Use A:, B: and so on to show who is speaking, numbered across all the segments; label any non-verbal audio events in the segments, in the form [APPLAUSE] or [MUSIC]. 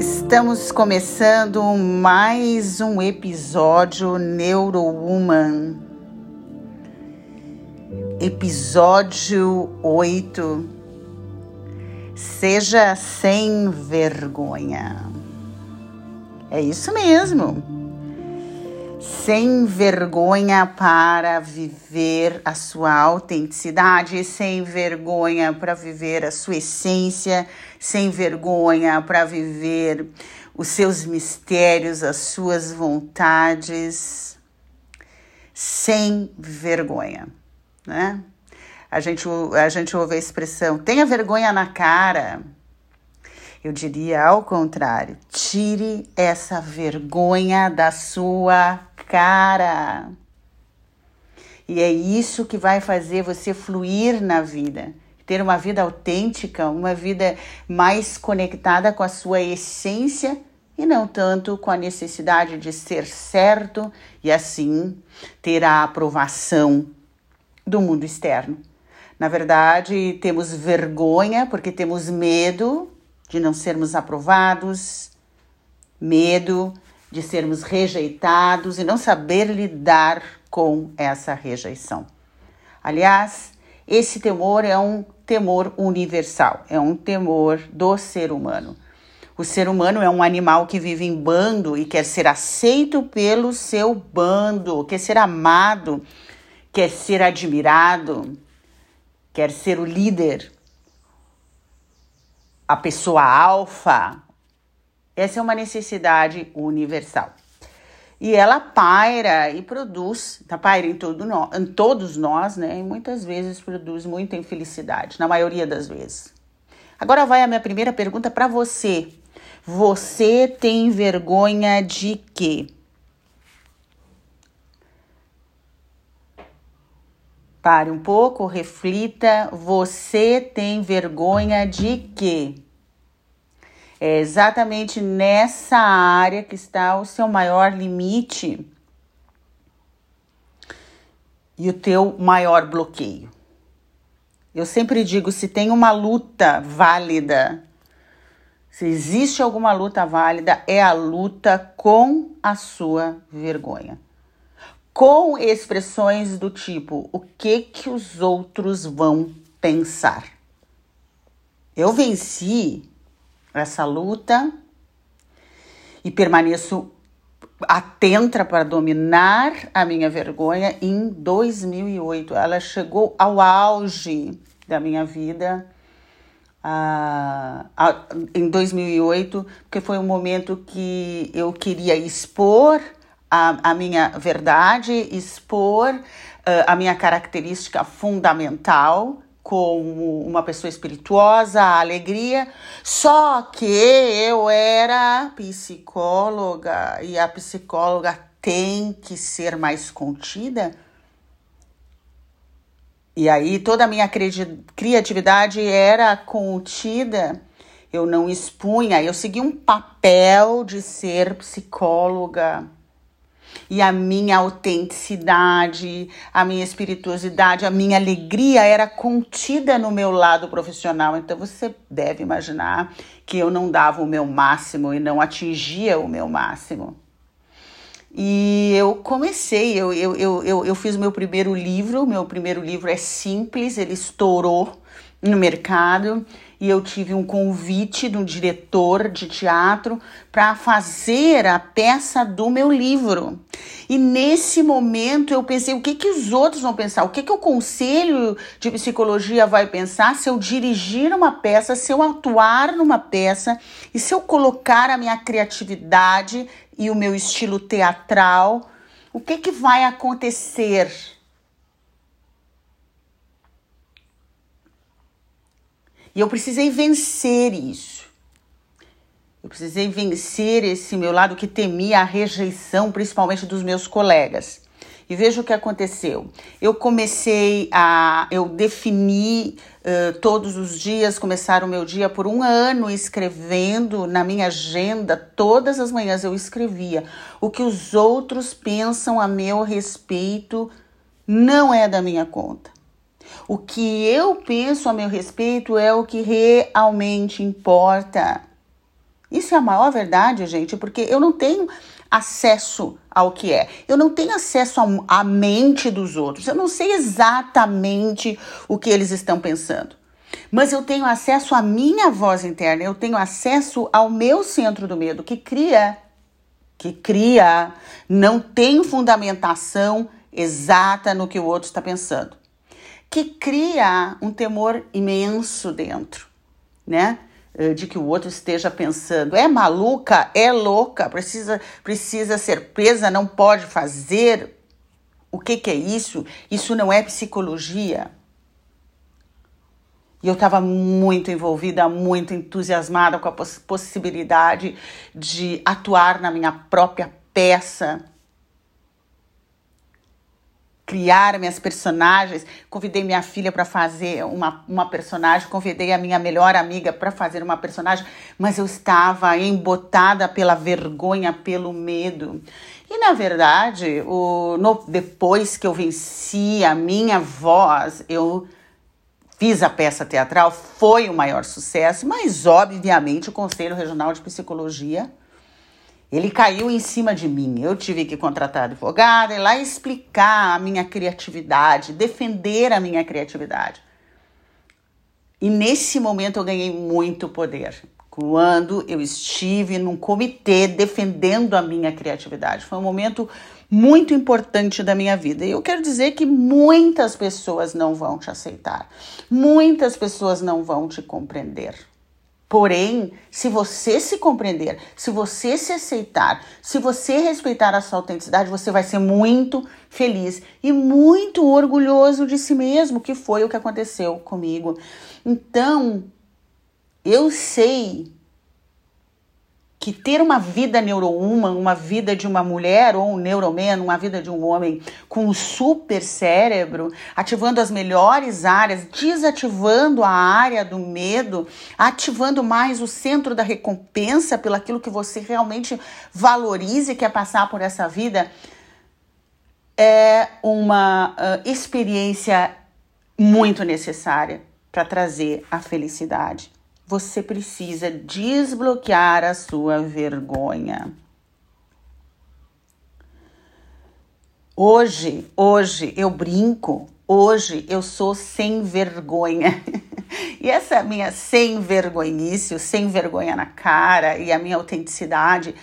A: Estamos começando mais um episódio Neurowoman. Episódio 8. Seja sem vergonha. É isso mesmo sem vergonha para viver a sua autenticidade, sem vergonha para viver a sua essência, sem vergonha para viver os seus mistérios, as suas vontades, sem vergonha, né? A gente, a gente ouve a expressão, tenha vergonha na cara. Eu diria ao contrário, tire essa vergonha da sua cara. E é isso que vai fazer você fluir na vida, ter uma vida autêntica, uma vida mais conectada com a sua essência e não tanto com a necessidade de ser certo e assim ter a aprovação do mundo externo. Na verdade, temos vergonha porque temos medo de não sermos aprovados, medo de sermos rejeitados e não saber lidar com essa rejeição. Aliás, esse temor é um temor universal, é um temor do ser humano. O ser humano é um animal que vive em bando e quer ser aceito pelo seu bando, quer ser amado, quer ser admirado, quer ser o líder a pessoa alfa. Essa é uma necessidade universal. E ela paira e produz, tá paira em, todo no, em todos nós, né? E muitas vezes produz muita infelicidade, na maioria das vezes. Agora vai a minha primeira pergunta para você. Você tem vergonha de quê? Pare um pouco, reflita. Você tem vergonha de quê? É exatamente nessa área que está o seu maior limite e o teu maior bloqueio. Eu sempre digo: se tem uma luta válida, se existe alguma luta válida, é a luta com a sua vergonha com expressões do tipo: o que que os outros vão pensar? Eu venci essa luta e permaneço atenta para dominar a minha vergonha em 2008. Ela chegou ao auge da minha vida uh, em 2008, porque foi um momento que eu queria expor a, a minha verdade, expor uh, a minha característica fundamental como uma pessoa espirituosa, a alegria. Só que eu era psicóloga e a psicóloga tem que ser mais contida. E aí toda a minha criatividade era contida. Eu não expunha, eu segui um papel de ser psicóloga e a minha autenticidade, a minha espirituosidade, a minha alegria era contida no meu lado profissional. Então você deve imaginar que eu não dava o meu máximo e não atingia o meu máximo. E eu comecei, eu, eu, eu, eu, fiz o meu primeiro livro, meu primeiro livro é simples, ele estourou no mercado e eu tive um convite de um diretor de teatro para fazer a peça do meu livro. E nesse momento eu pensei, o que que os outros vão pensar? O que que o conselho de psicologia vai pensar se eu dirigir uma peça, se eu atuar numa peça e se eu colocar a minha criatividade e o meu estilo teatral? O que que vai acontecer? E eu precisei vencer isso. Eu precisei vencer esse meu lado que temia a rejeição, principalmente dos meus colegas. E veja o que aconteceu. Eu comecei a. Eu defini uh, todos os dias, começar o meu dia por um ano escrevendo na minha agenda, todas as manhãs eu escrevia. O que os outros pensam a meu respeito não é da minha conta. O que eu penso a meu respeito é o que realmente importa. Isso é a maior verdade, gente, porque eu não tenho acesso ao que é. Eu não tenho acesso à mente dos outros. Eu não sei exatamente o que eles estão pensando. Mas eu tenho acesso à minha voz interna, eu tenho acesso ao meu centro do medo que cria que cria, não tem fundamentação exata no que o outro está pensando, que cria um temor imenso dentro, né? Eh, de que o outro esteja pensando, é maluca, é louca, precisa, precisa ser presa, não pode fazer. O que, que é isso? Isso não é psicologia. E eu estava muito envolvida, muito entusiasmada com a poss possibilidade de atuar na minha própria peça criar minhas personagens. Convidei minha filha para fazer uma, uma personagem, convidei a minha melhor amiga para fazer uma personagem, mas eu estava embotada pela vergonha, pelo medo. E na verdade, o, no, depois que eu venci a minha voz, eu fiz a peça teatral, foi o maior sucesso, mas obviamente o Conselho Regional de Psicologia ele caiu em cima de mim. Eu tive que contratar advogado e lá explicar a minha criatividade, defender a minha criatividade. E nesse momento eu ganhei muito poder. Quando eu estive num comitê defendendo a minha criatividade. Foi um momento muito importante da minha vida. E eu quero dizer que muitas pessoas não vão te aceitar. Muitas pessoas não vão te compreender. Porém, se você se compreender, se você se aceitar, se você respeitar a sua autenticidade, você vai ser muito feliz e muito orgulhoso de si mesmo, que foi o que aconteceu comigo. Então, eu sei que ter uma vida neurohuman, uma vida de uma mulher ou um neuroman, uma vida de um homem com um super cérebro, ativando as melhores áreas, desativando a área do medo, ativando mais o centro da recompensa pelo aquilo que você realmente valoriza e quer passar por essa vida, é uma uh, experiência muito necessária para trazer a felicidade você precisa desbloquear a sua vergonha. Hoje, hoje eu brinco, hoje eu sou sem vergonha. [LAUGHS] e essa minha sem vergonhice, sem vergonha na cara e a minha autenticidade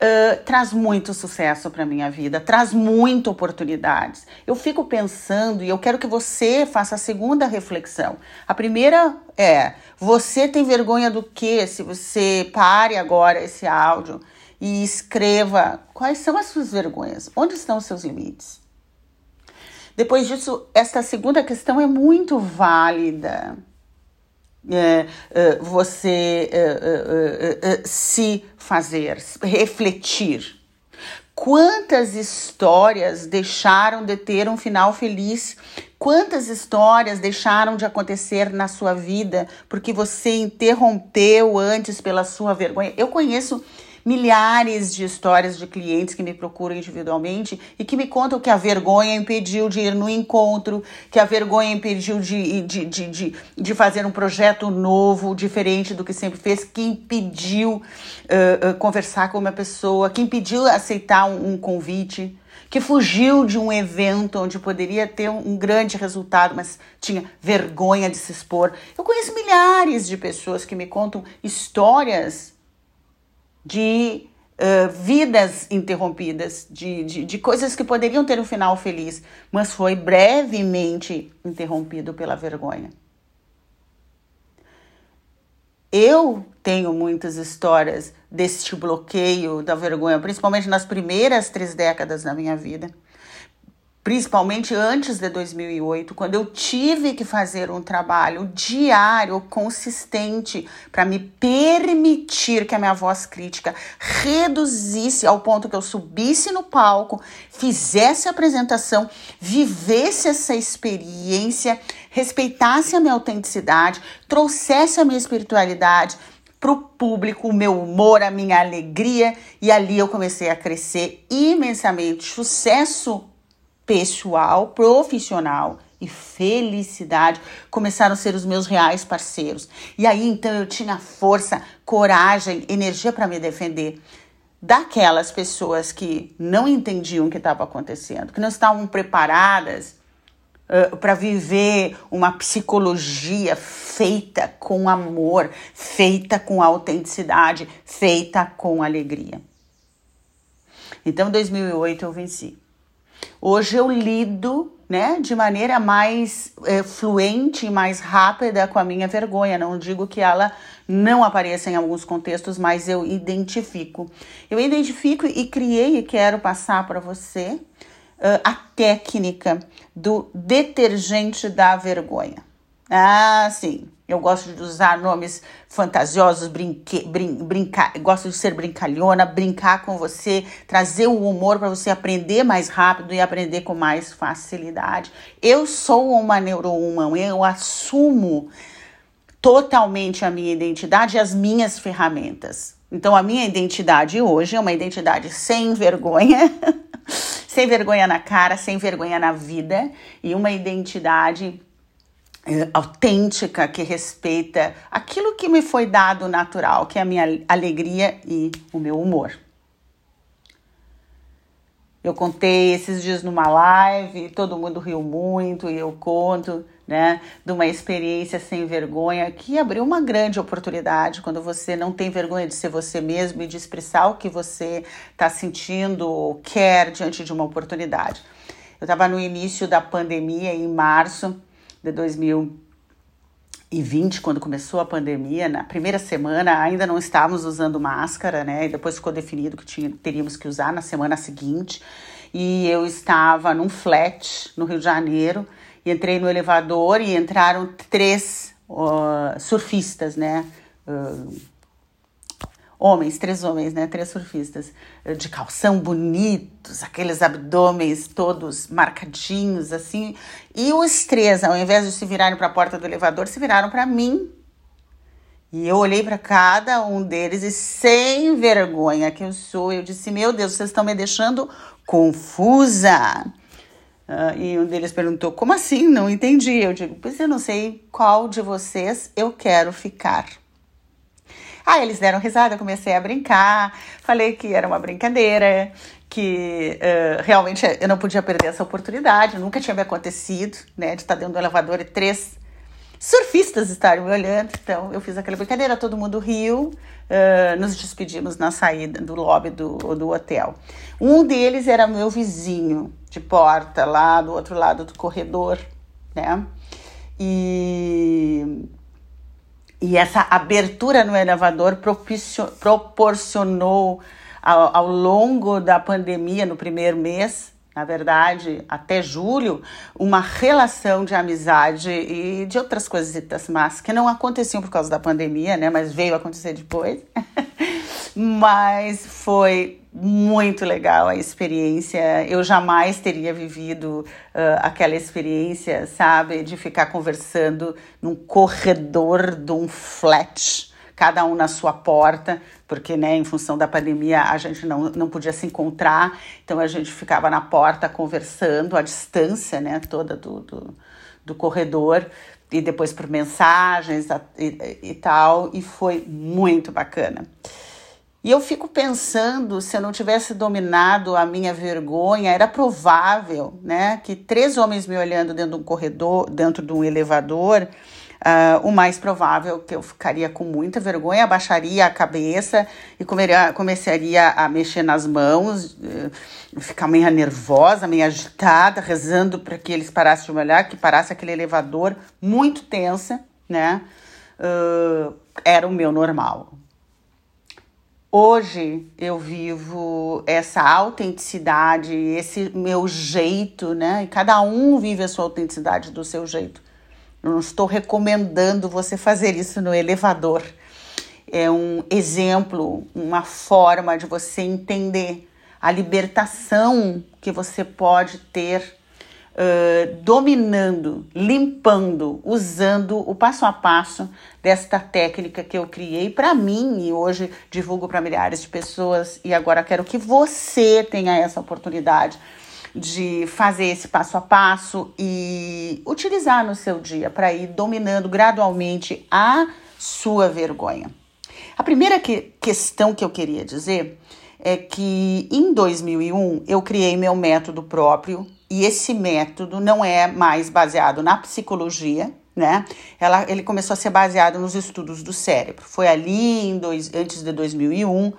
A: uh, traz muito sucesso para minha vida, traz muitas oportunidades. Eu fico pensando e eu quero que você faça a segunda reflexão. A primeira é: você tem vergonha do que? Se você pare agora esse áudio e escreva quais são as suas vergonhas, onde estão os seus limites. Depois disso, esta segunda questão é muito válida você é, se fazer, refletir. Quantas histórias deixaram de ter um final feliz? Quantas histórias deixaram de acontecer na sua vida porque você interrompeu antes pela sua vergonha? Eu conheço milhares de histórias de clientes que me procuram individualmente e que me contam que a vergonha impediu de ir no encontro, que a vergonha impediu de, de, de, de, de fazer um projeto novo, diferente do que sempre fez, que impediu uh, uh, conversar com uma pessoa, que impediu aceitar um, um convite que fugiu de um evento onde poderia ter um, grande resultado, mas tinha vergonha de se expor. Eu conheço milhares de pessoas que me contam histórias de uh, vidas interrompidas, de, de, de coisas que poderiam ter um final feliz, mas foi brevemente interrompido pela vergonha. Eu tenho muitas histórias deste bloqueio da vergonha, principalmente nas primeiras três décadas da minha vida principalmente antes de 2008, quando eu tive que fazer um trabalho diário, consistente, para me permitir que a minha voz crítica reduzisse ao ponto que eu subisse no palco, fizesse a apresentação, vivesse essa experiência, respeitasse a minha autenticidade, trouxesse a minha espiritualidade para o público, o meu humor, a minha alegria, e ali eu comecei a crescer imensamente. Sucesso pessoal, profissional e felicidade começaram a ser os meus reais parceiros. E aí então eu tinha força, coragem, energia para me defender daquelas pessoas que não entendiam o que estava acontecendo, que não estavam preparadas uh, para viver uma psicologia feita com amor, feita com autenticidade, feita com alegria. Então, em 2008 eu venci. Hoje eu lido né, de maneira mais é, fluente e mais rápida com a minha vergonha. Não digo que ela não apareça em alguns contextos, mas eu identifico. Eu identifico e criei e quero passar para você uh, a técnica do detergente da vergonha. Ah, sim. Eu gosto de usar nomes fantasiosos, brinque, brin, brincar, gosto de ser brincalhona, brincar com você, trazer o humor para você aprender mais rápido e aprender com mais facilidade. Eu sou uma neurohumana, eu assumo totalmente a minha identidade e as minhas ferramentas. Então, a minha identidade hoje é uma identidade sem vergonha, [LAUGHS] sem vergonha na cara, sem vergonha na vida e uma identidade autêntica, que respeita aquilo que me foi dado natural, que é a minha alegria e o meu humor. Eu contei esses dias numa live, todo mundo riu muito e eu conto, né, de uma experiência sem vergonha que abriu uma grande oportunidade quando você não tem vergonha de ser você mesmo e de expressar o que você está sentindo ou quer diante de uma oportunidade. Eu estava no início da pandemia, em março, de 2020, quando começou a pandemia, na primeira semana ainda não estávamos usando máscara, né? E depois ficou definido que tinha, teríamos que usar na semana seguinte. E eu estava num flat no Rio de Janeiro e entrei no elevador e entraram três uh, surfistas, né? Uh, homens, três homens, né? Três surfistas eh, de calção bonitos, aqueles abdômenes todos marcadinhos assim. E os três, ao invés de se virarem para a porta do elevador, se viraram para mim. E eu olhei para cada um deles e sem vergonha que eu sou, eu disse: "Meu Deus, vocês estão me deixando confusa". Uh, e um deles perguntou: Como assim? Não entendi. Eu digo: Pois eu não sei qual de vocês eu quero ficar. Aí eles deram risada, eu comecei a brincar, falei que era uma brincadeira, que uh, realmente eu não podia perder essa oportunidade, nunca tinha me acontecido, né, de estar dentro do elevador e três surfistas estarem me olhando. Então eu fiz aquela brincadeira, todo mundo riu, uh, nos despedimos na saída do lobby do, do hotel. Um deles era meu vizinho de porta, lá do outro lado do corredor, né? E e essa abertura no elevador proporcionou ao, ao, longo da pandemia, no primeiro mês, na verdade, até julho, uma relação de amizade e de outras coisitas mas que não aconteciam por causa da pandemia, né? Mas veio acontecer depois. [LAUGHS] mas foi muito legal a experiência. Eu jamais teria vivido uh, aquela experiência, sabe, de ficar conversando num corredor de um flat, cada um na sua porta, porque, né, em função da pandemia, a gente não, não podia se encontrar, então a gente ficava na porta conversando à distância, né, toda do, do, do corredor e depois por mensagens e, e, tal, e foi muito bacana. E eu fico pensando, se eu não tivesse dominado a minha vergonha, era provável, né, que três homens me olhando dentro de um corredor, dentro de um elevador, uh, o mais provável que eu ficaria com muita vergonha, abaixaria a cabeça e comeria, começaria a mexer nas mãos, uh, ficar meio nervosa, meio agitada, rezando para que eles parassem de me olhar, que parasse aquele elevador muito tensa, né? Uh, era o meu normal. Hoje eu vivo essa autenticidade, esse meu jeito, né? E cada um vive a sua autenticidade do seu jeito. Eu não estou recomendando você fazer isso no elevador. É um exemplo, uma forma de você entender a libertação que você pode ter uh, dominando, limpando, usando o passo a passo desta técnica que eu criei para mim e hoje divulgo para milhares de pessoas. E agora quero que você tenha essa oportunidade de fazer esse passo a passo e utilizar no seu dia para ir dominando gradualmente a sua vergonha. A primeira que, questão que eu queria dizer é que em 2001 eu criei meu método próprio e esse método não é mais baseado na psicologia, né? Ela, ele começou a ser baseado nos estudos do cérebro. Foi ali dois, antes de 2001, uh,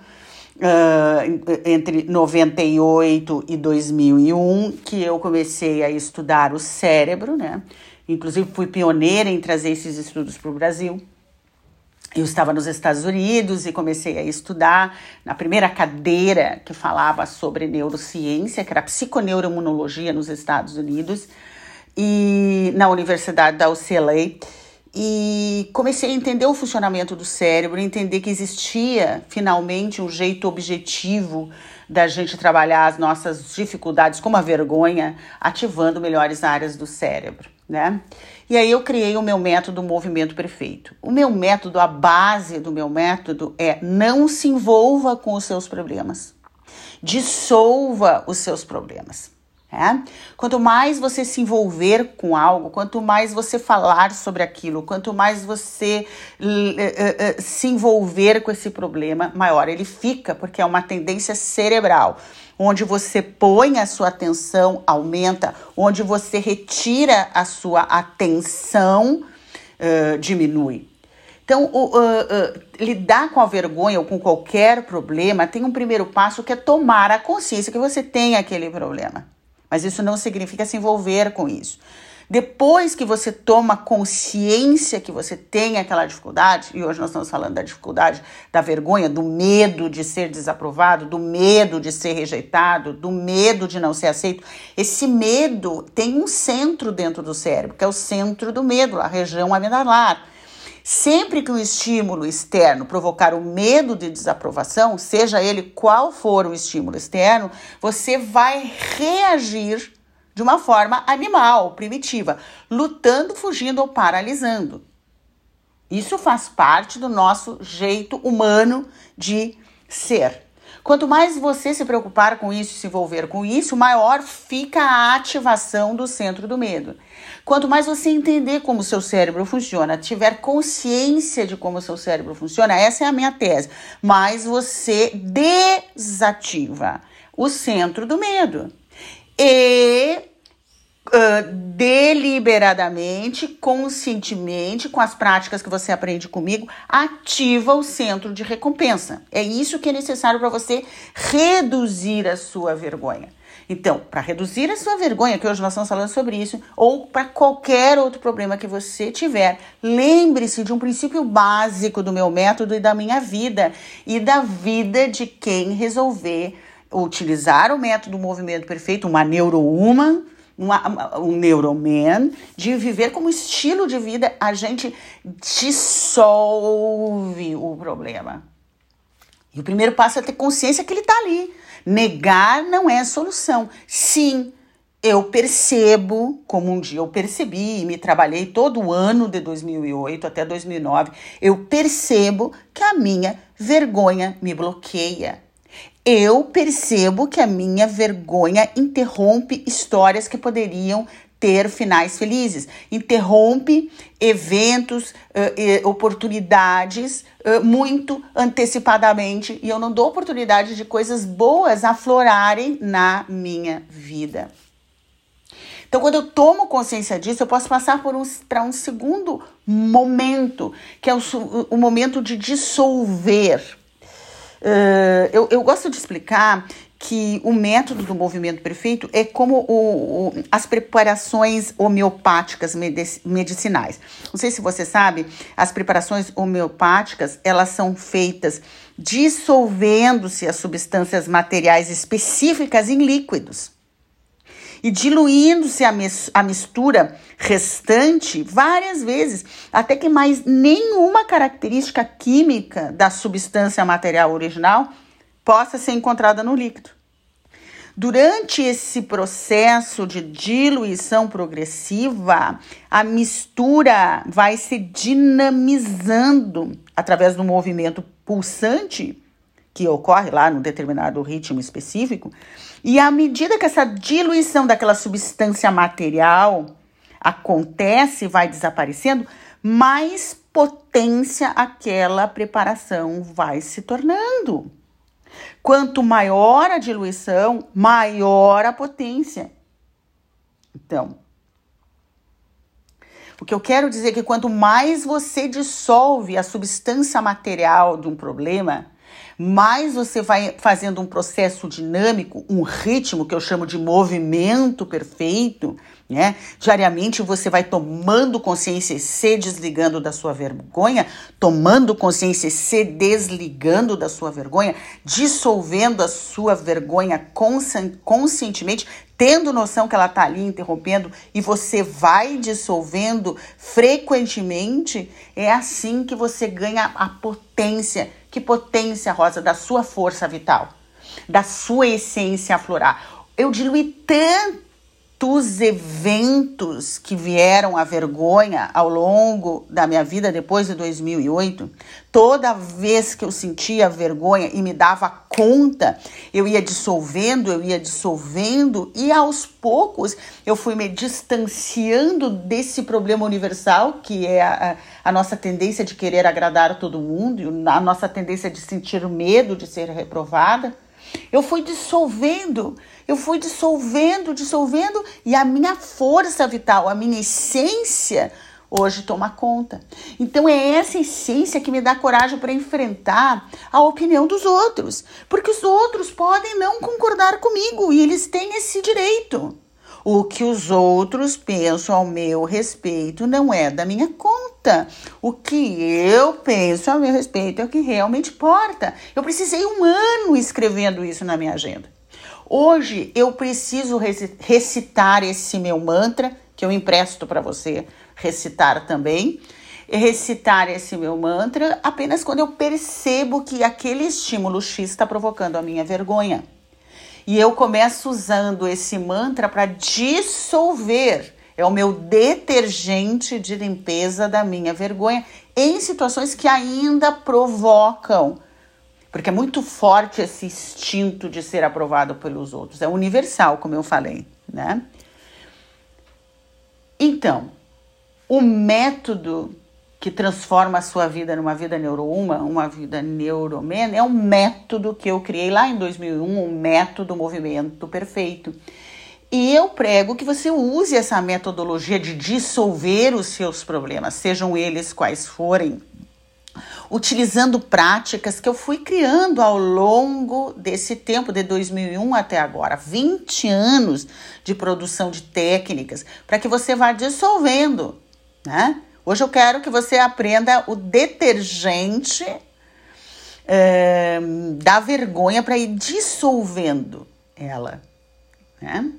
A: ah, entre 98 e 2001, que eu comecei a estudar o cérebro, né? Inclusive fui pioneira em trazer esses estudos para o Brasil. Eu estava nos Estados Unidos e comecei a estudar na primeira cadeira que falava sobre neurociência, que era psiconeuroimunologia nos Estados Unidos, e na Universidade da UCLA. E comecei a entender o funcionamento do cérebro, entender que existia finalmente um jeito objetivo da gente trabalhar as nossas dificuldades, como a vergonha, ativando melhores áreas do cérebro né? E aí eu criei o meu método Movimento Perfeito. O meu método, a base do meu método é não se envolva com os seus problemas. Dissolva os seus problemas. É? Quanto mais você se envolver com algo, quanto mais você falar sobre aquilo, quanto mais você uh, uh, uh, se envolver com esse problema, maior ele fica, porque é uma tendência cerebral. Onde você põe a sua atenção, aumenta, onde você retira a sua atenção, diminui. Então, lidar com a vergonha ou com qualquer problema tem um primeiro passo que é tomar a consciência que você tem aquele problema. Mas isso não significa se envolver com isso. Depois que você toma consciência que você tem aquela dificuldade, e hoje nós estamos falando da dificuldade, da vergonha, do medo de ser desaprovado, do medo de ser rejeitado, do medo de não ser aceito, esse medo tem um centro dentro do cérebro, que é o centro do medo, a região amidalar. Sempre que um estímulo externo provocar o medo de desaprovação, seja ele qual for o estímulo externo, você vai reagir de uma forma animal, primitiva, lutando, fugindo ou paralisando. Isso faz parte do nosso jeito humano de ser. Quanto mais você se preocupar com isso, se envolver com isso, maior fica a ativação do centro do medo. Quanto mais você entender como o seu cérebro funciona, tiver consciência de como o seu cérebro funciona, essa é a minha tese, mais você desativa o centro do medo. E Uh, deliberadamente, conscientemente, com as práticas que você aprende comigo, ativa o centro de recompensa. É isso que é necessário para você reduzir a sua vergonha. Então, para reduzir a sua vergonha, que hoje nós estamos falando sobre isso, ou para qualquer outro problema que você tiver, lembre-se de um princípio básico do meu método e da minha vida e da vida de quem resolver utilizar o método Movimento Perfeito, uma neurohuman, uma, um neuroman, de viver como estilo de vida, a gente dissolve o problema. E o primeiro passo é ter consciência que ele está ali. Negar não é a solução. Sim, eu percebo, como um dia eu percebi e me trabalhei todo o ano de 2008 até 2009, eu percebo que a minha vergonha me bloqueia. Eu percebo que a minha vergonha interrompe histórias que poderiam ter finais felizes. Interrompe eventos, uh, oportunidades uh, muito antecipadamente e eu não dou oportunidade de coisas boas aflorarem na minha vida. Então, quando eu tomo consciência disso, eu posso passar por um, para um segundo momento, que é o, o momento de dissolver. Uh, eu, eu gosto de explicar que o método do movimento perfeito é como o, o, as preparações homeopáticas medicinais. Não sei se você sabe, as preparações homeopáticas elas são feitas dissolvendo-se as substâncias materiais específicas em líquidos e diluindo-se a, a mistura restante várias vezes, até que mais nenhuma característica química da substância material original possa ser encontrada no líquido. Durante esse processo de diluição progressiva, a mistura vai se dinamizando através do movimento pulsante que ocorre lá num determinado ritmo específico, e à medida que essa diluição daquela substância material acontece vai desaparecendo, mais potência aquela preparação vai se tornando. Quanto maior a diluição, maior a potência. Então, o que eu quero dizer é que quanto mais você dissolve a substância material de um problema, mais você vai fazendo um processo dinâmico, um ritmo que eu chamo de movimento perfeito, né? Diariamente você vai tomando consciência e se desligando da sua vergonha, tomando consciência e se desligando da sua vergonha, dissolvendo a sua vergonha conscientemente, tendo noção que ela está ali interrompendo e você vai dissolvendo frequentemente, é assim que você ganha a potência que potência, Rosa, da sua força vital, da sua essência aflorar. Eu diluí tantos eventos que vieram à vergonha ao longo da minha vida depois de 2008. Toda vez que eu sentia vergonha e me dava conta, eu ia dissolvendo, eu ia dissolvendo e aos poucos eu fui me distanciando desse problema universal que é a, a nossa tendência de querer agradar a todo mundo, a nossa tendência de sentir medo de ser reprovada. Eu fui dissolvendo, eu fui dissolvendo, dissolvendo, e a minha força vital, a minha essência, hoje toma conta. Então é essa essência que me dá coragem para enfrentar a opinião dos outros, porque os outros podem não concordar comigo e eles têm esse direito. O que os outros pensam ao meu respeito não é da minha conta. O que eu penso ao meu respeito é o que realmente importa. Eu precisei um ano escrevendo isso na minha agenda. Hoje eu preciso recitar esse meu mantra, que eu empresto para você recitar também. Recitar esse meu mantra apenas quando eu percebo que aquele estímulo X está provocando a minha vergonha. E eu começo usando esse mantra para dissolver. É o meu detergente de limpeza da minha vergonha em situações que ainda provocam. Porque é muito forte esse instinto de ser aprovado pelos outros. É universal, como eu falei, né? Então, o método que transforma a sua vida numa vida neurouma, uma vida neuromena, é um método que eu criei lá em 2001, um método movimento perfeito. E eu prego que você use essa metodologia de dissolver os seus problemas, sejam eles quais forem, utilizando práticas que eu fui criando ao longo desse tempo, de 2001 até agora, 20 anos de produção de técnicas, para que você vá dissolvendo, né? Hoje eu quero que você aprenda o detergente é, da vergonha para ir dissolvendo ela. Né?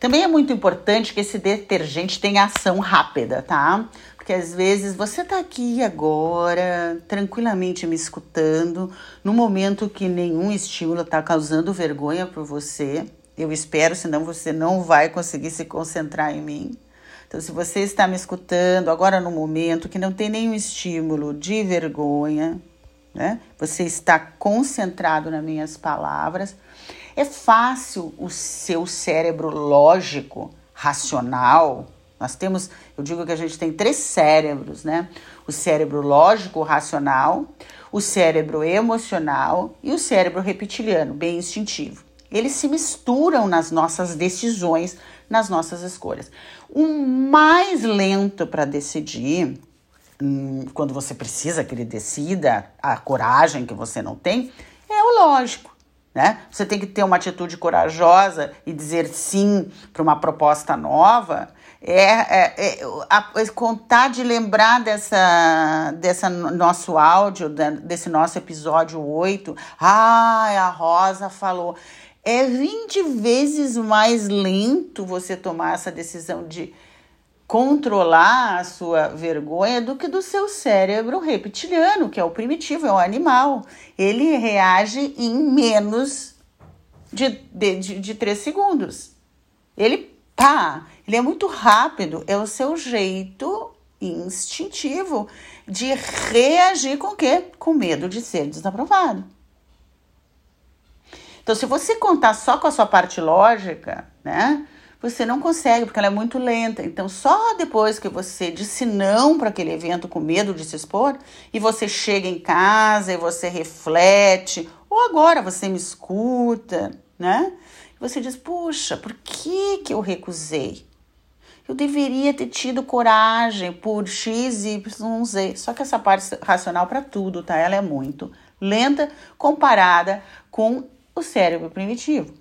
A: Também é muito importante que esse detergente tenha ação rápida, tá? Porque às vezes você tá aqui agora, tranquilamente me escutando, no momento que nenhum estímulo está causando vergonha por você. Eu espero, senão você não vai conseguir se concentrar em mim. Então, se você está me escutando agora no momento que não tem nenhum estímulo de vergonha, né? Você está concentrado nas minhas palavras. É fácil o seu cérebro lógico, racional. Nós temos, eu digo que a gente tem três cérebros, né? O cérebro lógico, racional, o cérebro emocional e o cérebro reptiliano, bem instintivo. Eles se misturam nas nossas decisões nas nossas escolhas. O mais lento para decidir, hum, quando você precisa que ele decida, a coragem que você não tem, é o lógico. Né? Você tem que ter uma atitude corajosa e dizer sim para uma proposta nova. É, é, é a, é, contar de lembrar dessa, dessa nosso áudio, desse nosso episódio 8. Ah, a Rosa falou. É 20 vezes mais lento você tomar essa decisão de controlar a sua vergonha do que do seu cérebro reptiliano, que é o primitivo, é o animal. Ele reage em menos de, de, de, de três segundos. Ele pá, ele é muito rápido, é o seu jeito instintivo de reagir com o quê? Com medo de ser desaprovado. Então, se você contar só com a sua parte lógica, né? você não consegue, porque ela é muito lenta. Então, só depois que você disse não para aquele evento com medo de se expor, e você chega em casa e você reflete, ou agora você me escuta, né? Você diz: puxa, por que, que eu recusei? Eu deveria ter tido coragem por X, Y, Z. Só que essa parte racional para tudo, tá? Ela é muito lenta comparada com o cérebro primitivo.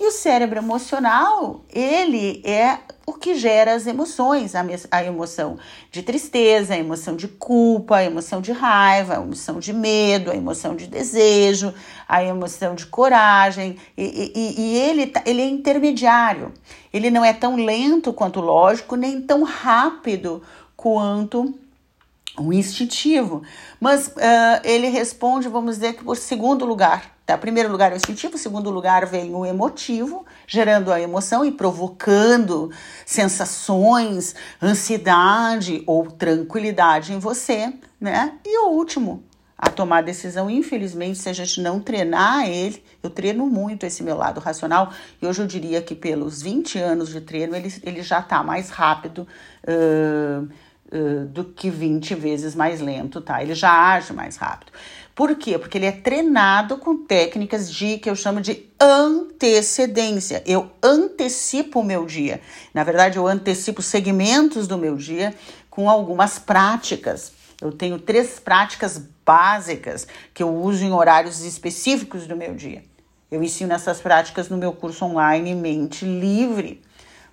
A: E o cérebro emocional, ele é o que gera as emoções, a, emoção de tristeza, a emoção de culpa, a emoção de raiva, a emoção de medo, a emoção de desejo, a emoção de coragem. E, e, e ele, tá, ele é intermediário. Ele não é tão lento quanto o lógico, nem tão rápido quanto o instintivo. Mas uh, ele responde, vamos dizer que por segundo lugar. Tá? Primeiro lugar é o instintivo, segundo lugar vem o emotivo, gerando a emoção e provocando sensações, ansiedade ou tranquilidade em você, né? E o último, a tomar decisão, infelizmente, se a gente não treinar ele, eu treino muito esse meu lado racional, e hoje eu diria que pelos 20 anos de treino ele, ele já está mais rápido. Uh, uh, do que 20 vezes mais lento, tá? Ele já age mais rápido. Por quê? Porque ele é treinado com técnicas de que eu chamo de antecedência. Eu antecipo o meu dia. Na verdade, eu antecipo segmentos do meu dia com algumas práticas. Eu tenho três práticas básicas que eu uso em horários específicos do meu dia. Eu ensino essas práticas no meu curso online Mente Livre.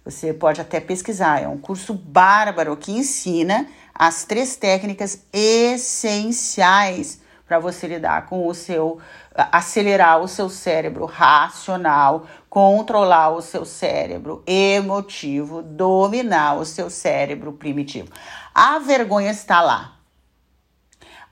A: Você pode até pesquisar, é um curso bárbaro que ensina as três técnicas essenciais para você lidar com o seu acelerar o seu cérebro racional, controlar o seu cérebro emotivo, dominar o seu cérebro primitivo. A vergonha está lá.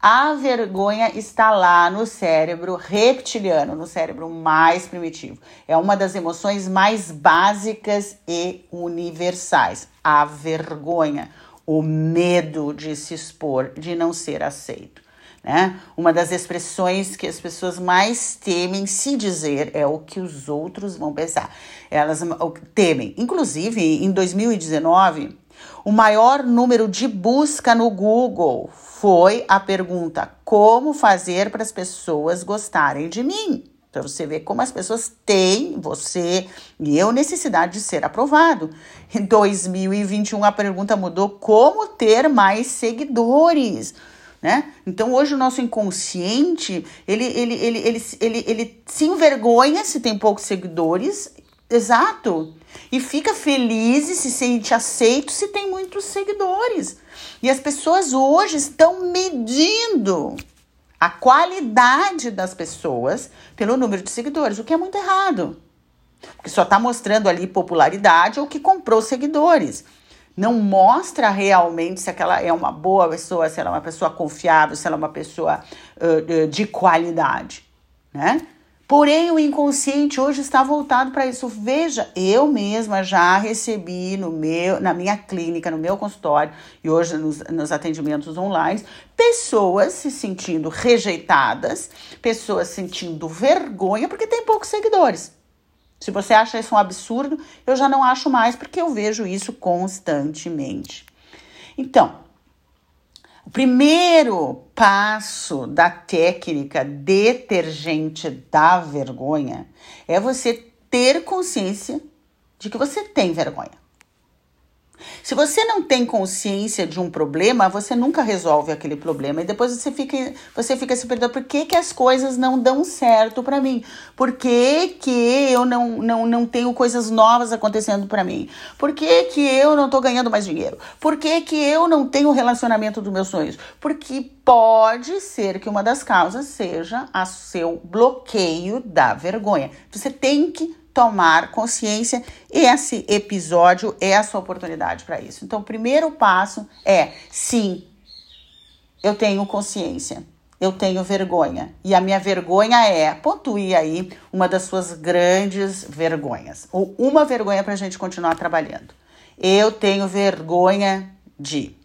A: A vergonha está lá no cérebro reptiliano, no cérebro mais primitivo. É uma das emoções mais básicas e universais. A vergonha, o medo de se expor, de não ser aceito. Né? Uma das expressões que as pessoas mais temem se dizer é o que os outros vão pensar. Elas temem. Inclusive, em 2019, o maior número de busca no Google foi a pergunta: como fazer para as pessoas gostarem de mim? Para você ver como as pessoas têm, você e eu, necessidade de ser aprovado. Em 2021, a pergunta mudou: como ter mais seguidores? Né? Então, hoje, o nosso inconsciente ele, ele, ele, ele, ele, ele se envergonha se tem poucos seguidores Exato. E fica feliz e se sente aceito se tem muitos seguidores. E as pessoas hoje estão medindo a qualidade das pessoas pelo número de seguidores, o que é muito errado. Porque só está mostrando ali popularidade ou que comprou seguidores. Não mostra realmente se aquela é uma boa pessoa, se ela é uma pessoa confiável, se ela é uma pessoa uh, de qualidade, né? Porém, o inconsciente hoje está voltado para isso. Veja, eu mesma já recebi no meu, na minha clínica, no meu consultório e hoje nos, nos atendimentos online, pessoas se sentindo rejeitadas, pessoas sentindo vergonha porque tem poucos seguidores. Se você acha isso um absurdo, eu já não acho mais porque eu vejo isso constantemente. Então, o primeiro passo da técnica detergente da vergonha é você ter consciência de que você tem vergonha. Se você não tem consciência de um problema, você nunca resolve aquele problema. E depois você fica, você fica se perguntando por que, que as coisas não dão certo para mim? Por que, que eu não, não, não tenho coisas novas acontecendo para mim? Por que, que eu não tô ganhando mais dinheiro? Por que, que eu não tenho o relacionamento dos meus sonhos? Porque pode ser que uma das causas seja o seu bloqueio da vergonha. Você tem que tomar consciência. Esse episódio é a sua oportunidade para isso. Então, o primeiro passo é: sim, eu tenho consciência, eu tenho vergonha. E a minha vergonha é, pontue aí uma das suas grandes vergonhas, ou uma vergonha para a gente continuar trabalhando. Eu tenho vergonha de.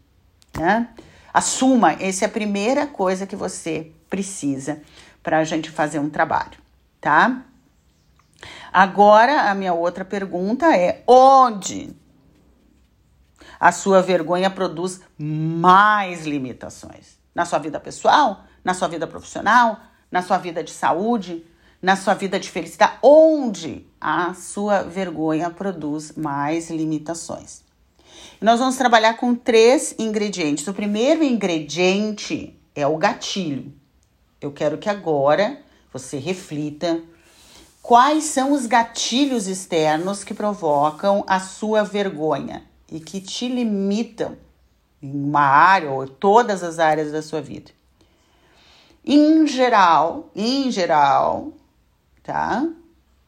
A: Né? Assuma, essa é a primeira coisa que você precisa para a gente fazer um trabalho, tá? Agora, a minha outra pergunta é: onde a sua vergonha produz mais limitações? Na sua vida pessoal? Na sua vida profissional? Na sua vida de saúde? Na sua vida de felicidade? Onde a sua vergonha produz mais limitações? nós vamos trabalhar com três ingredientes. O primeiro ingrediente é o gatilho. Eu quero que agora você reflita Quais são os gatilhos externos que provocam a sua vergonha e que te limitam em uma área ou todas as áreas da sua vida? Em geral, em geral, tá?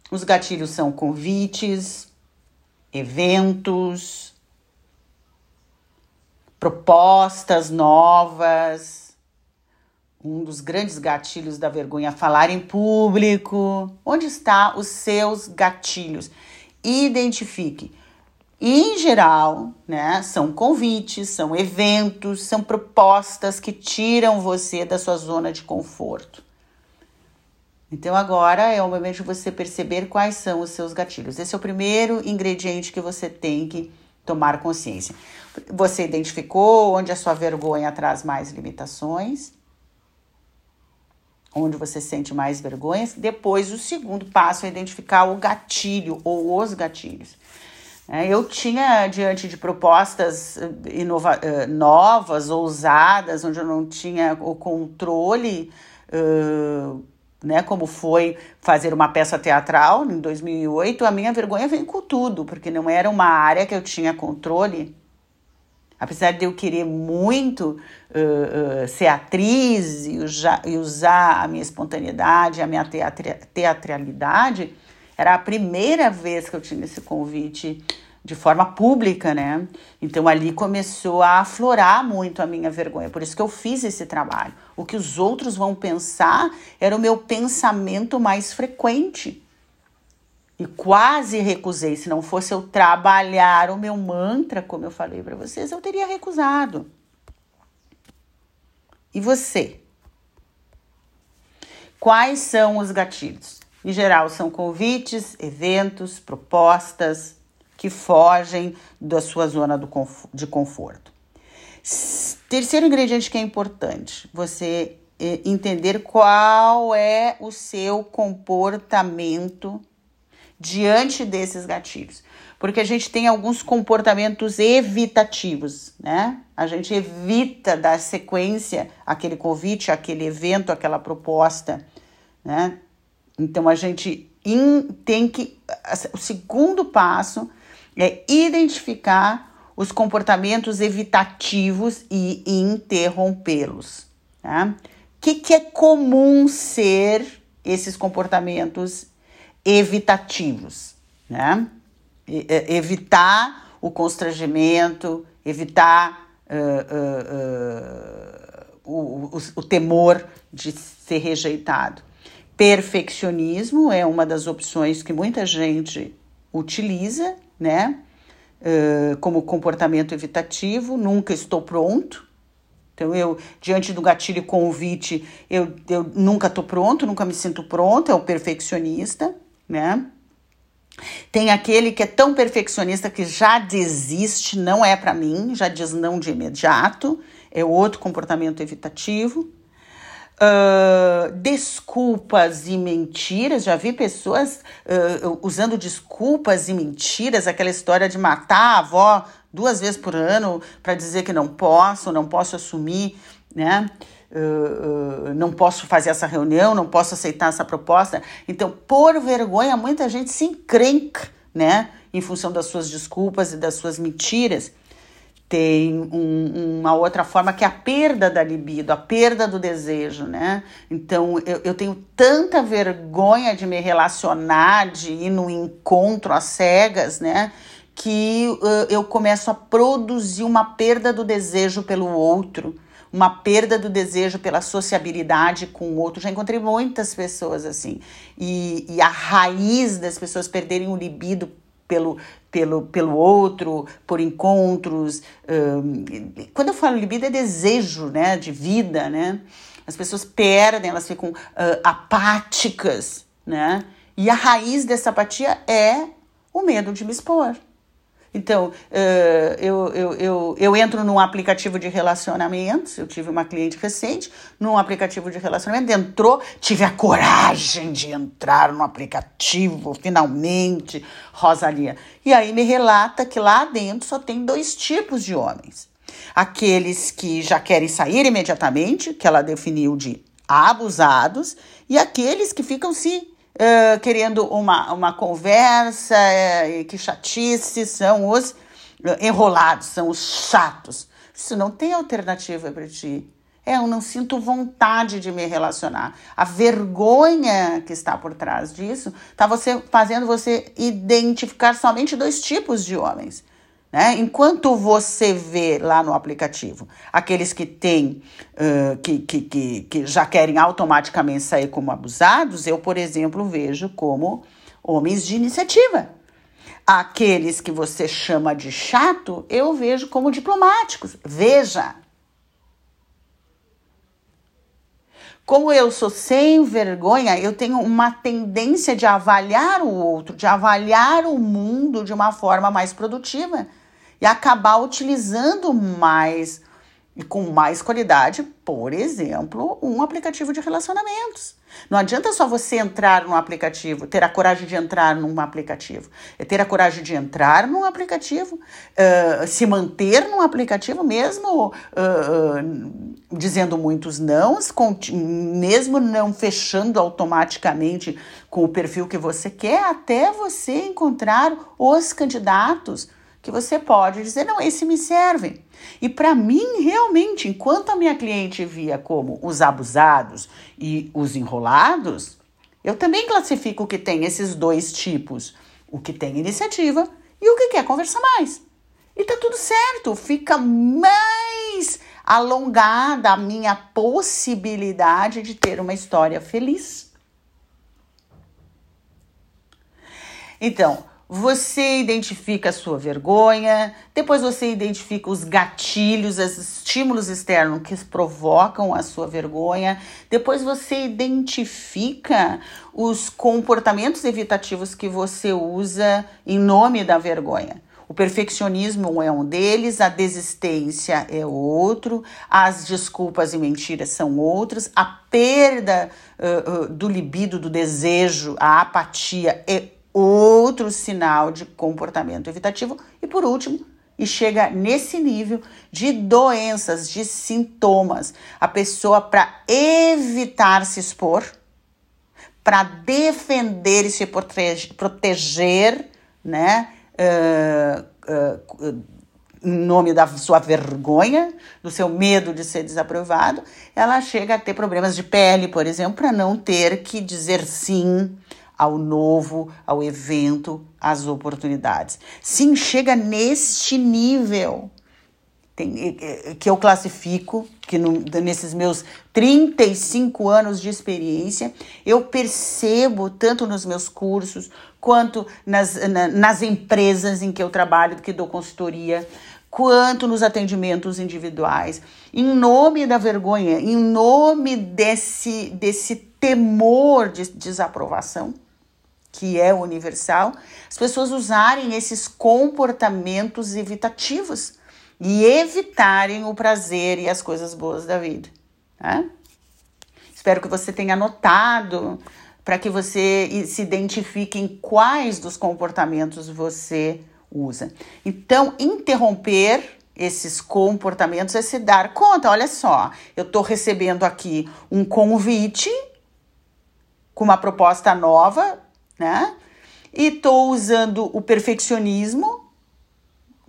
A: Os gatilhos são convites, eventos, propostas novas, um dos grandes gatilhos da vergonha falar em público. Onde está os seus gatilhos? Identifique. em geral, né, são convites, são eventos, são propostas que tiram você da sua zona de conforto. Então agora é o momento de você perceber quais são os seus gatilhos. Esse é o primeiro ingrediente que você tem que tomar consciência. Você identificou onde a sua vergonha traz mais limitações onde você sente mais vergonha. Depois, o segundo passo é identificar o gatilho ou os gatilhos. É, eu tinha, diante de propostas eh, inova eh, novas, ousadas, onde eu não tinha o controle, uh, né, como foi fazer uma peça teatral em 2008, a minha vergonha veio com tudo, porque não era uma área que eu tinha controle Apesar de eu querer muito uh, uh, ser atriz e, e, usar a minha espontaneidade, a minha teatri teatralidade, era a primeira vez que eu tinha esse convite de forma pública, né? Então ali começou a aflorar muito a minha vergonha. Por isso que eu fiz esse trabalho. O que os outros vão pensar era o meu pensamento mais frequente e quase recusei. Se não fosse eu trabalhar o meu mantra, como eu falei para vocês, eu teria recusado. E você? Quais são os gatilhos? Em geral, são convites, eventos, propostas que fogem da sua zona de conforto. Terceiro ingrediente que é importante, você eh, entender qual é o seu comportamento diante desses gatilhos. Porque a gente tem alguns comportamentos evitativos, né? A gente evita dar sequência àquele convite, àquele evento, àquela proposta, né? Então a gente tem que. O segundo passo é identificar os comportamentos evitativos e interrompê-los. Tá? O que, que é comum ser esses comportamentos evitativos, né? Evitar o constrangimento, evitar uh, uh, uh, o, o, o temor de ser rejeitado. Perfeccionismo é uma das opções que muita gente utiliza, né? como comportamento evitativo, nunca estou pronto. Então, eu, diante do gatilho convite, eu, eu nunca estou pronto, nunca me sinto pronto, é o perfeccionista né? Tem aquele que é tão perfeccionista que já desiste, não é para mim, já diz não de imediato, é outro comportamento evitativo. Uh, desculpas e mentiras, já vi pessoas uh, usando desculpas e mentiras, aquela história de matar a avó duas vezes por ano para dizer que não posso, não posso assumir, né? Uh, não posso fazer essa reunião, não posso aceitar essa proposta. Então, por vergonha, muita gente se encrenca, né? Em função das suas desculpas e das suas mentiras. Tem um, uma outra forma que é a perda da libido, a perda do desejo, né? Então, eu, eu tenho tanta vergonha de me relacionar, de ir no encontro às cegas, né? Que uh, eu começo a produzir uma perda do desejo pelo outro uma perda do desejo pela sociabilidade com o outro. Já encontrei muitas pessoas assim. E, e a raiz das pessoas perderem o libido pelo, pelo, pelo outro, por encontros. Um, quando eu falo libido, é desejo né, de vida, né? As pessoas perdem, elas ficam uh, apáticas, né? E a raiz dessa apatia é o medo de me expor. Então, uh, eu, eu, eu, eu entro num aplicativo de relacionamentos, eu tive uma cliente recente, num aplicativo de relacionamento, entrou, tive a coragem de entrar no aplicativo, finalmente, Rosalia. E aí me relata que lá dentro só tem dois tipos de homens. Aqueles que já querem sair imediatamente, que ela definiu de abusados, e aqueles que ficam se uh, querendo uma, uma conversa, uh, que chatice, são os enrolados, são os chatos. Isso não tem alternativa para ti. É, eu não sinto vontade de me relacionar. A vergonha que está por trás disso está você fazendo você identificar somente dois tipos de homens. Né? Enquanto você vê lá no aplicativo aqueles que têm, uh, que, que, que, que já querem automaticamente sair como abusados, eu, por exemplo, vejo como homens de iniciativa. Aqueles que você chama de chato, eu vejo como diplomáticos. Veja. Como eu sou sem vergonha, eu tenho uma tendência de avaliar o outro, de avaliar o mundo de uma forma mais produtiva e acabar utilizando mais e com mais qualidade, por exemplo, um aplicativo de relacionamentos. Não adianta só você entrar num aplicativo, ter a coragem de entrar num aplicativo. É ter a coragem de entrar num aplicativo, uh, se manter num aplicativo, mesmo uh, uh, dizendo muitos nãos, mesmo não fechando automaticamente com o perfil que você quer, até você encontrar os candidatos que você pode dizer, não, esse me serve. E para mim, realmente, enquanto a minha cliente via como os abusados e os enrolados, eu também classifico que tem esses dois tipos: o que tem iniciativa e o que quer conversar mais. E tá tudo certo, fica mais alongada a minha possibilidade de ter uma história feliz. Então, você identifica a sua vergonha, depois você identifica os gatilhos, os estímulos externos que provocam a sua vergonha, depois você identifica os comportamentos evitativos que você usa em nome da vergonha. O perfeccionismo é um deles, a desistência é outro, as desculpas e mentiras são outros, a perda uh, uh, do libido, do desejo, a apatia é outro sinal de comportamento evitativo. E por último, e chega nesse nível de doenças, de sintomas, a pessoa para evitar se expor, para defender e se proteger, né? Uh, uh, em nome da sua vergonha, do seu medo de ser desaprovado, ela chega a ter problemas de pele, por exemplo, para não ter que dizer sim ao novo, ao evento, às oportunidades. Sim, chega neste nível tem, que eu classifico, que no, nesses meus 35 anos de experiência, eu percebo, tanto nos meus cursos, quanto nas, na, nas empresas em que eu trabalho, que dou consultoria, quanto nos atendimentos individuais, em nome da vergonha, em nome desse, desse temor de desaprovação, que é universal, as pessoas usarem esses comportamentos evitativos e evitarem o prazer e as coisas boas da vida. Né? Espero que você tenha notado para que você se identifique em quais dos comportamentos você usa. Então, interromper esses comportamentos é se dar conta, olha só, eu estou recebendo aqui um convite com uma proposta nova, né? E estou usando o perfeccionismo,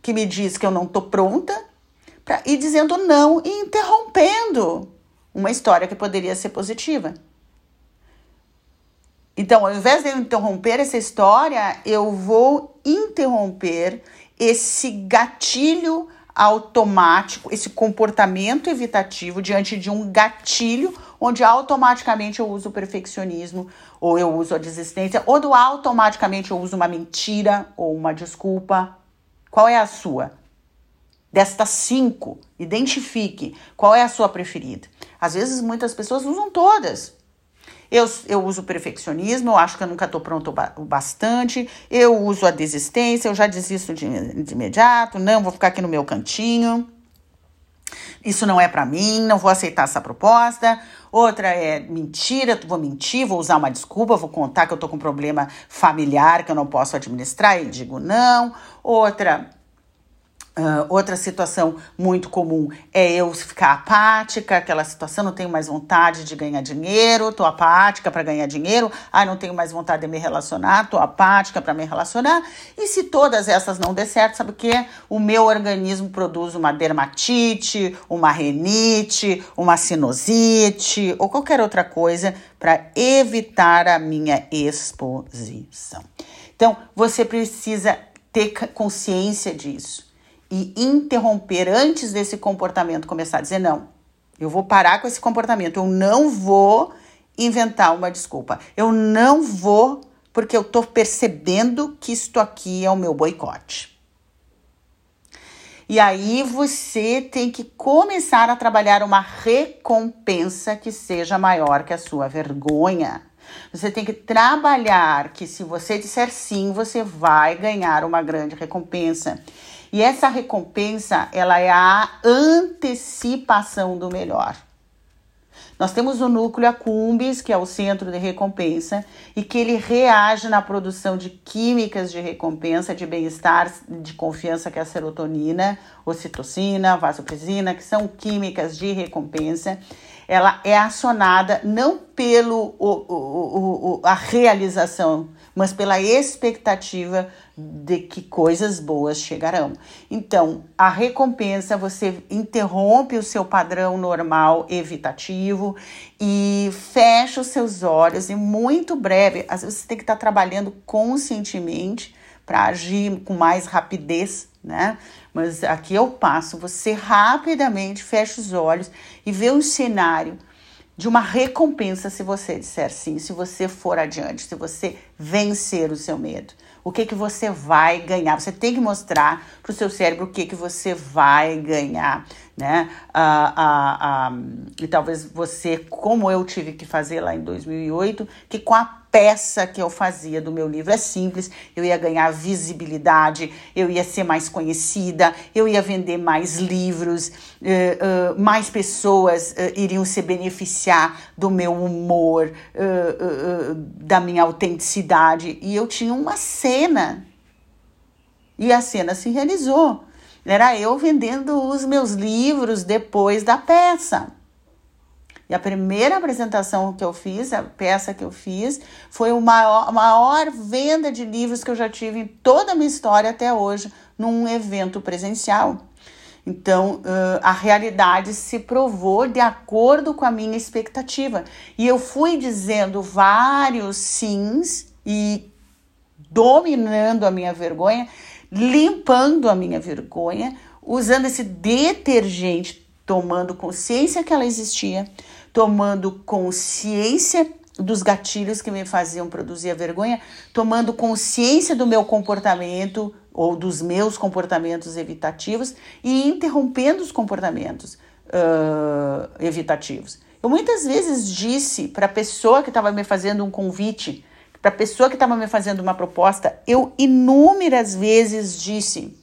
A: que me diz que eu não estou pronta, pra, e dizendo não e interrompendo uma história que poderia ser positiva. Então, ao invés de eu interromper essa história, eu vou interromper esse gatilho automático, esse comportamento evitativo diante de um gatilho onde automaticamente eu uso o perfeccionismo, ou eu uso a desistência, ou do automaticamente eu uso uma mentira ou uma desculpa. Qual é a sua? Destas cinco, identifique qual é a sua preferida. Às vezes muitas pessoas usam todas. Eu, eu uso o perfeccionismo, eu acho que eu nunca estou pronto o bastante, eu uso a desistência, eu já desisto de, de imediato, não, vou ficar aqui no meu cantinho. Isso não é para mim, não vou aceitar essa proposta. Outra é mentira, vou mentir, vou usar uma desculpa, vou contar que eu tô com um problema familiar que eu não posso administrar e digo não. Outra Uh, outra situação muito comum é eu ficar apática, aquela situação, não tenho mais vontade de ganhar dinheiro, tô apática para ganhar dinheiro, ah, não tenho mais vontade de me relacionar, tô apática para me relacionar. E se todas essas não der certo, sabe o que? O meu organismo produz uma dermatite, uma renite, uma sinusite ou qualquer outra coisa para evitar a minha exposição. Então, você precisa ter consciência disso e interromper antes desse comportamento começar a dizer não. Eu vou parar com esse comportamento, eu não vou inventar uma desculpa. Eu não vou porque eu tô percebendo que isto aqui é o meu boicote. E aí você tem que começar a trabalhar uma recompensa que seja maior que a sua vergonha. Você tem que trabalhar que se você disser sim, você vai ganhar uma grande recompensa. E essa recompensa, ela é a antecipação do melhor. Nós temos o núcleo accumbens, que é o centro de recompensa, e que ele reage na produção de químicas de recompensa, de bem-estar, de confiança, que é a serotonina, ocitocina, vasopresina, que são químicas de recompensa. Ela é acionada não pelo o, o, o, a realização mas pela expectativa de que coisas boas chegarão. Então, a recompensa, você interrompe o seu padrão normal evitativo e fecha os seus olhos e muito breve, às vezes você tem que estar trabalhando conscientemente para agir com mais rapidez, né? Mas aqui eu passo, você rapidamente fecha os olhos e vê um cenário de uma recompensa se você disser sim, se você for adiante, se você vencer o seu medo. O que que você vai ganhar? Você tem que mostrar para o seu cérebro o que que você vai ganhar, né? Ah, ah, ah, e talvez você, como eu tive que fazer lá em 2008, que com a peça que eu fazia do meu livro. É simples, eu ia ganhar visibilidade, eu ia ser mais conhecida, eu ia vender mais livros, uh, uh, mais pessoas uh, iriam se beneficiar do meu humor, da minha autenticidade. E eu tinha uma cena. E a cena se realizou. Era eu vendendo os meus livros depois da peça. E a primeira apresentação que eu fiz, a peça que eu fiz, foi a maior, maior venda de livros que eu já tive em toda a minha história até hoje, num evento presencial. Então, a realidade se provou de acordo com a minha expectativa. E eu fui dizendo vários sims e dominando a minha vergonha, limpando a minha vergonha, usando esse detergente, tomando consciência que ela existia, tomando consciência dos gatilhos que me faziam produzir a vergonha, tomando consciência do meu comportamento ou dos meus comportamentos evitativos e interrompendo os comportamentos uh, evitativos. Eu muitas vezes disse para a pessoa que estava me fazendo um convite, para a pessoa que estava me fazendo uma proposta, eu inúmeras vezes disse: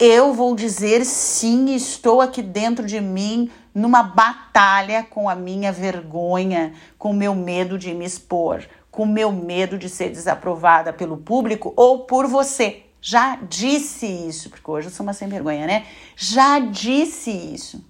A: eu vou dizer sim, estou aqui dentro de mim numa batalha com a minha vergonha, com o meu medo de me expor, com o meu medo de ser desaprovada pelo público ou por você. Já disse isso, porque hoje eu sou uma sem vergonha, né? Já disse isso.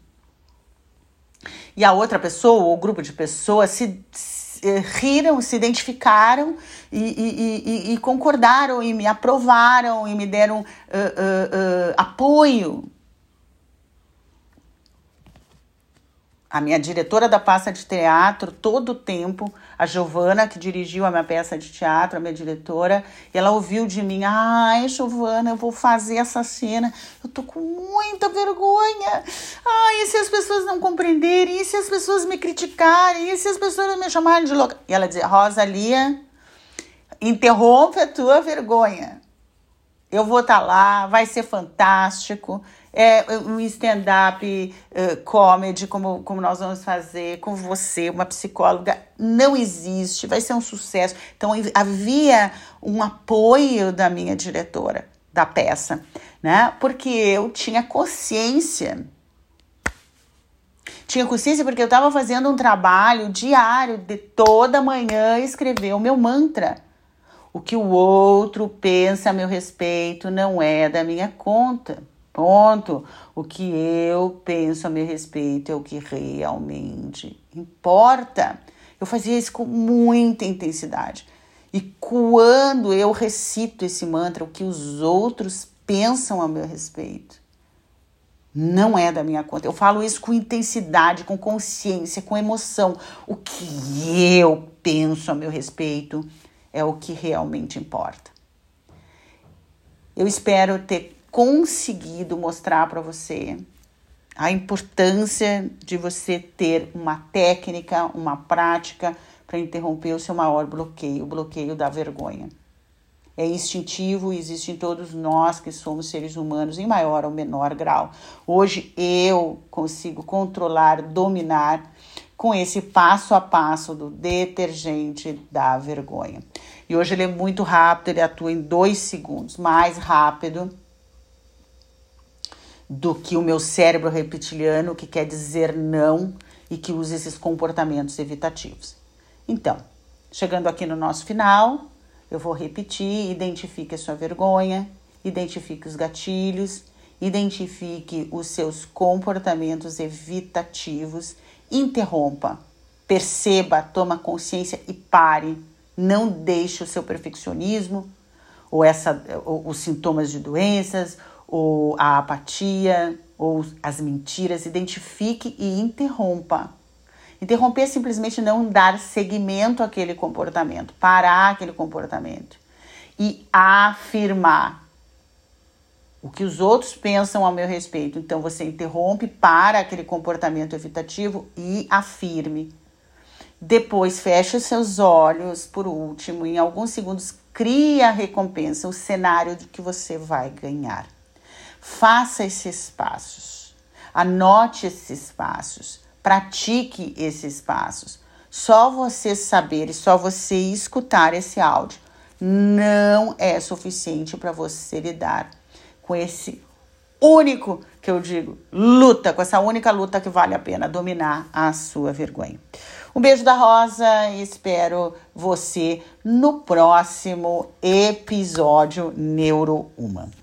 A: E a outra pessoa, ou grupo de pessoas, se, se riram, se identificaram e, e, e, e, concordaram e me aprovaram e me deram uh, uh, uh, apoio. A minha diretora da pasta de teatro, todo o tempo, a Giovana, que dirigiu a minha peça de teatro, a minha diretora, e ela ouviu de mim: ai, Giovana, eu vou fazer essa cena, eu tô com muita vergonha. Ai, e se as pessoas não compreenderem? E se as pessoas me criticarem? E se as pessoas me chamarem de louca? E ela dizia: Rosalia, interrompe a tua vergonha. Eu vou estar tá lá, vai ser fantástico é, um stand-up uh, comedy, como, como nós vamos fazer com você, uma psicóloga, não existe, vai ser um sucesso. Então, havia um apoio da minha diretora da peça, né? Porque eu tinha consciência. Tinha consciência porque eu estava fazendo um trabalho diário de toda manhã escrever o meu mantra. O que o outro pensa a meu respeito não é da minha conta. Ponto. O que eu penso a meu respeito é o que realmente importa. Eu fazia isso com muita intensidade. E quando eu recito esse mantra, o que os outros pensam a meu respeito não é da minha conta. Eu falo isso com intensidade, com consciência, com emoção. O que eu penso a meu respeito é o que realmente importa. Eu espero ter conseguido mostrar para você a importância de você ter uma técnica, uma prática para interromper o seu maior bloqueio, o bloqueio da vergonha. É instintivo e existe em todos nós que somos seres humanos em maior ou menor grau. Hoje eu consigo controlar, dominar com esse passo a passo do detergente da vergonha. E hoje ele é muito rápido, ele atua em dois segundos, mais rápido do que o meu cérebro reptiliano, que quer dizer não e que usa esses comportamentos evitativos. Então, chegando aqui no nosso final, eu vou repetir: identifique a sua vergonha, identifique os gatilhos, identifique os seus comportamentos evitativos, interrompa, perceba, toma consciência e pare. Não deixe o seu perfeccionismo ou, essa, ou os sintomas de doenças ou a apatia, ou as mentiras, identifique e interrompa. Interromper é simplesmente não dar seguimento àquele comportamento, parar aquele comportamento e afirmar o que os outros pensam ao meu respeito. Então você interrompe, para aquele comportamento evitativo e afirme. Depois feche os seus olhos por último, em alguns segundos cria a recompensa, o cenário de que você vai ganhar. Faça esses passos, anote esses passos, pratique esses passos. Só você saber e só você escutar esse áudio não é suficiente para você lidar com esse único que eu digo, luta, com essa única luta que vale a pena dominar a sua vergonha. Um beijo da Rosa e espero você no próximo episódio Neuro Uma.